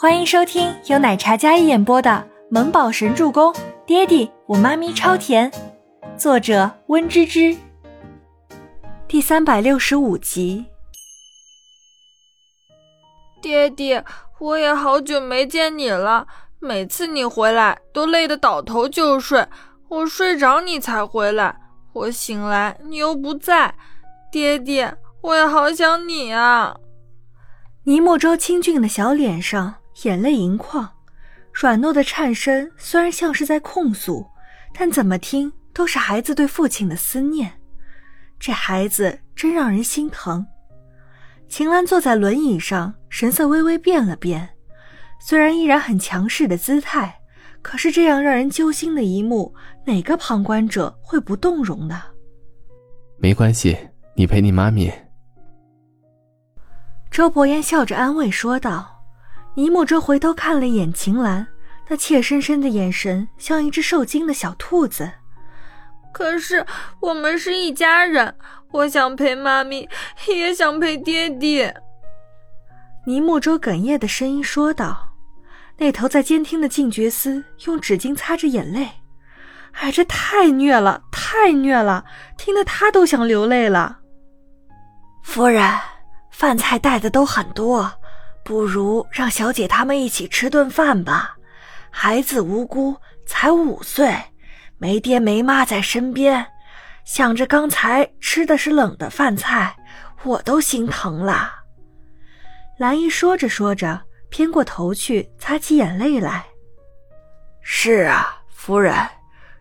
欢迎收听由奶茶嘉一演播的《萌宝神助攻》，爹地我妈咪超甜，作者温芝芝。第三百六十五集。爹地，我也好久没见你了，每次你回来都累得倒头就睡，我睡着你才回来，我醒来你又不在，爹地，我也好想你啊！尼莫舟清俊的小脸上。眼泪盈眶，软糯的颤声虽然像是在控诉，但怎么听都是孩子对父亲的思念。这孩子真让人心疼。秦岚坐在轮椅上，神色微微变了变，虽然依然很强势的姿态，可是这样让人揪心的一幕，哪个旁观者会不动容呢？没关系，你陪你妈咪。周伯言笑着安慰说道。倪木舟回头看了一眼秦岚，那怯生生的眼神像一只受惊的小兔子。可是我们是一家人，我想陪妈咪，也想陪爹爹。倪木舟哽咽的声音说道。那头在监听的静觉司用纸巾擦着眼泪。哎，这太虐了，太虐了，听得他都想流泪了。夫人，饭菜带的都很多。不如让小姐他们一起吃顿饭吧。孩子无辜，才五岁，没爹没妈在身边，想着刚才吃的是冷的饭菜，我都心疼了。兰姨说着说着，偏过头去擦起眼泪来。是啊，夫人，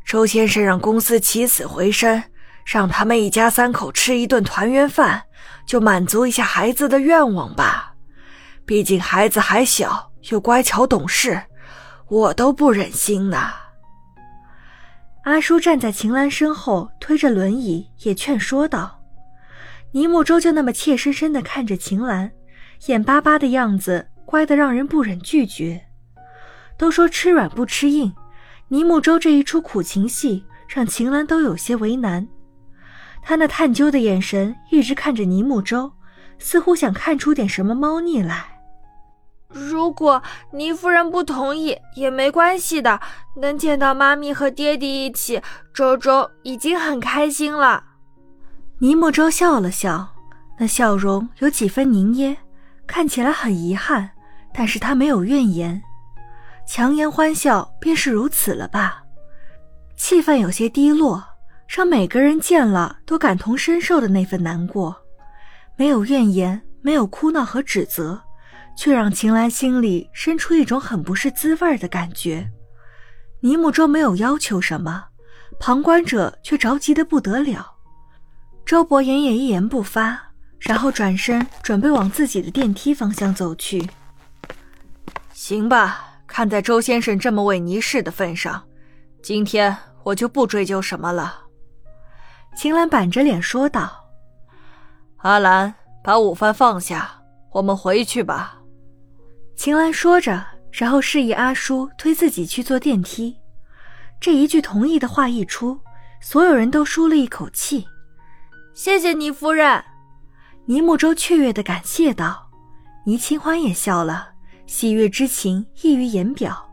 周先生让公司起死回生，让他们一家三口吃一顿团圆饭，就满足一下孩子的愿望吧。毕竟孩子还小，又乖巧懂事，我都不忍心呐。阿叔站在秦岚身后，推着轮椅，也劝说道：“倪木舟就那么怯生生的看着秦岚，眼巴巴的样子，乖的让人不忍拒绝。都说吃软不吃硬，倪木舟这一出苦情戏，让秦岚都有些为难。他那探究的眼神一直看着倪木舟，似乎想看出点什么猫腻来。”如果倪夫人不同意也没关系的，能见到妈咪和爹地一起，周周已经很开心了。倪莫舟笑了笑，那笑容有几分凝噎，看起来很遗憾，但是他没有怨言，强颜欢笑便是如此了吧。气氛有些低落，让每个人见了都感同身受的那份难过，没有怨言，没有哭闹和指责。却让秦岚心里生出一种很不是滋味的感觉。倪木舟没有要求什么，旁观者却着急的不得了。周伯言也一言不发，然后转身准备往自己的电梯方向走去。行吧，看在周先生这么为倪氏的份上，今天我就不追究什么了。秦岚板着脸说道：“阿兰，把午饭放下，我们回去吧。”秦岚说着，然后示意阿叔推自己去坐电梯。这一句同意的话一出，所有人都舒了一口气。谢谢倪夫人，倪木舟雀跃的感谢道。倪清欢也笑了，喜悦之情溢于言表。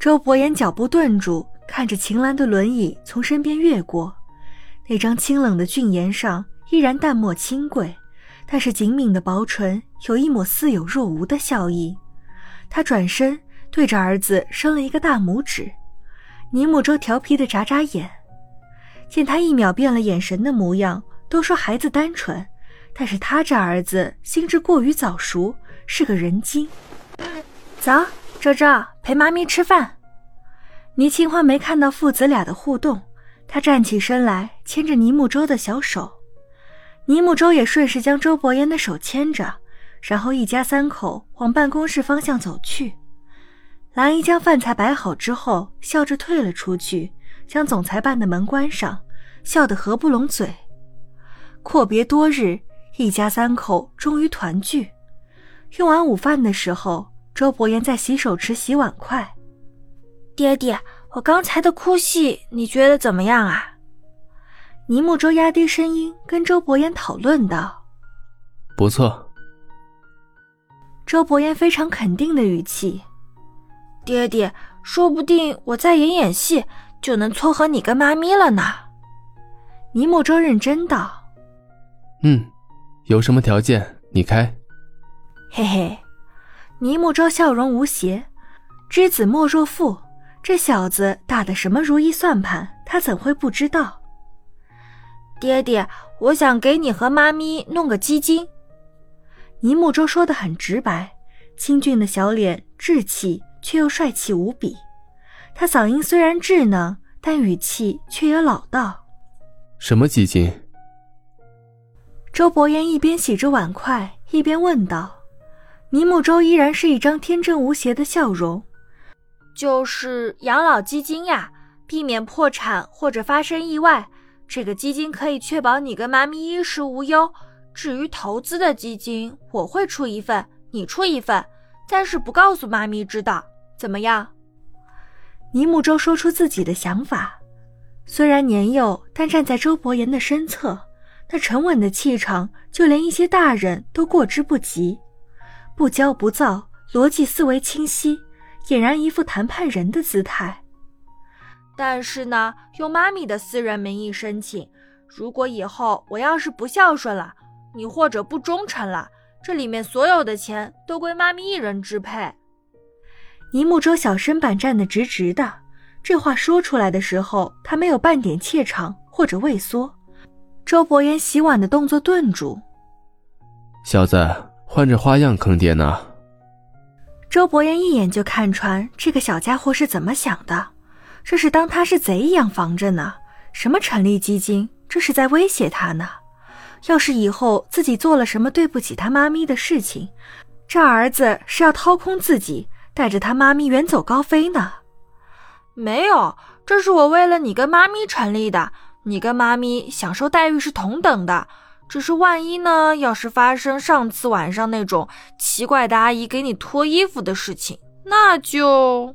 周伯言脚步顿住，看着秦岚的轮椅从身边越过，那张清冷的俊颜上依然淡漠清贵。但是紧抿的薄唇有一抹似有若无的笑意，他转身对着儿子伸了一个大拇指。倪木舟调皮的眨眨眼，见他一秒变了眼神的模样，都说孩子单纯，但是他这儿子心智过于早熟，是个人精。走，周周陪妈咪吃饭。倪清欢没看到父子俩的互动，他站起身来牵着倪木舟的小手。倪木舟也顺势将周伯言的手牵着，然后一家三口往办公室方向走去。兰姨将饭菜摆好之后，笑着退了出去，将总裁办的门关上，笑得合不拢嘴。阔别多日，一家三口终于团聚。用完午饭的时候，周伯言在洗手池洗碗筷。爹爹，我刚才的哭戏，你觉得怎么样啊？倪木舟压低声音跟周伯言讨论道：“不错。”周伯言非常肯定的语气：“爹爹，说不定我再演演戏，就能撮合你跟妈咪了呢。”尼木舟认真道：“嗯，有什么条件你开。”嘿嘿，尼木舟笑容无邪。知子莫若父，这小子打的什么如意算盘，他怎会不知道？爹爹，我想给你和妈咪弄个基金。倪木舟说的很直白，清俊的小脸稚气却又帅气无比。他嗓音虽然稚嫩，但语气却也老道。什么基金？周伯言一边洗着碗筷，一边问道。倪木舟依然是一张天真无邪的笑容，就是养老基金呀，避免破产或者发生意外，这个基金可以确保你跟妈咪衣食无忧。至于投资的基金，我会出一份，你出一份，但是不告诉妈咪知道，怎么样？尼木舟说出自己的想法，虽然年幼，但站在周伯言的身侧，那沉稳的气场，就连一些大人都过之不及。不骄不躁，逻辑思维清晰，俨然一副谈判人的姿态。但是呢，用妈咪的私人名义申请，如果以后我要是不孝顺了，你或者不忠诚了，这里面所有的钱都归妈咪一人支配。尼木舟小身板站得直直的，这话说出来的时候，他没有半点怯场或者畏缩。周伯言洗碗的动作顿住，小子。换着花样坑爹呢！周伯言一眼就看穿这个小家伙是怎么想的，这是当他是贼一样防着呢。什么成立基金，这是在威胁他呢。要是以后自己做了什么对不起他妈咪的事情，这儿子是要掏空自己，带着他妈咪远走高飞呢。没有，这是我为了你跟妈咪成立的，你跟妈咪享受待遇是同等的。只是万一呢？要是发生上次晚上那种奇怪的阿姨给你脱衣服的事情，那就……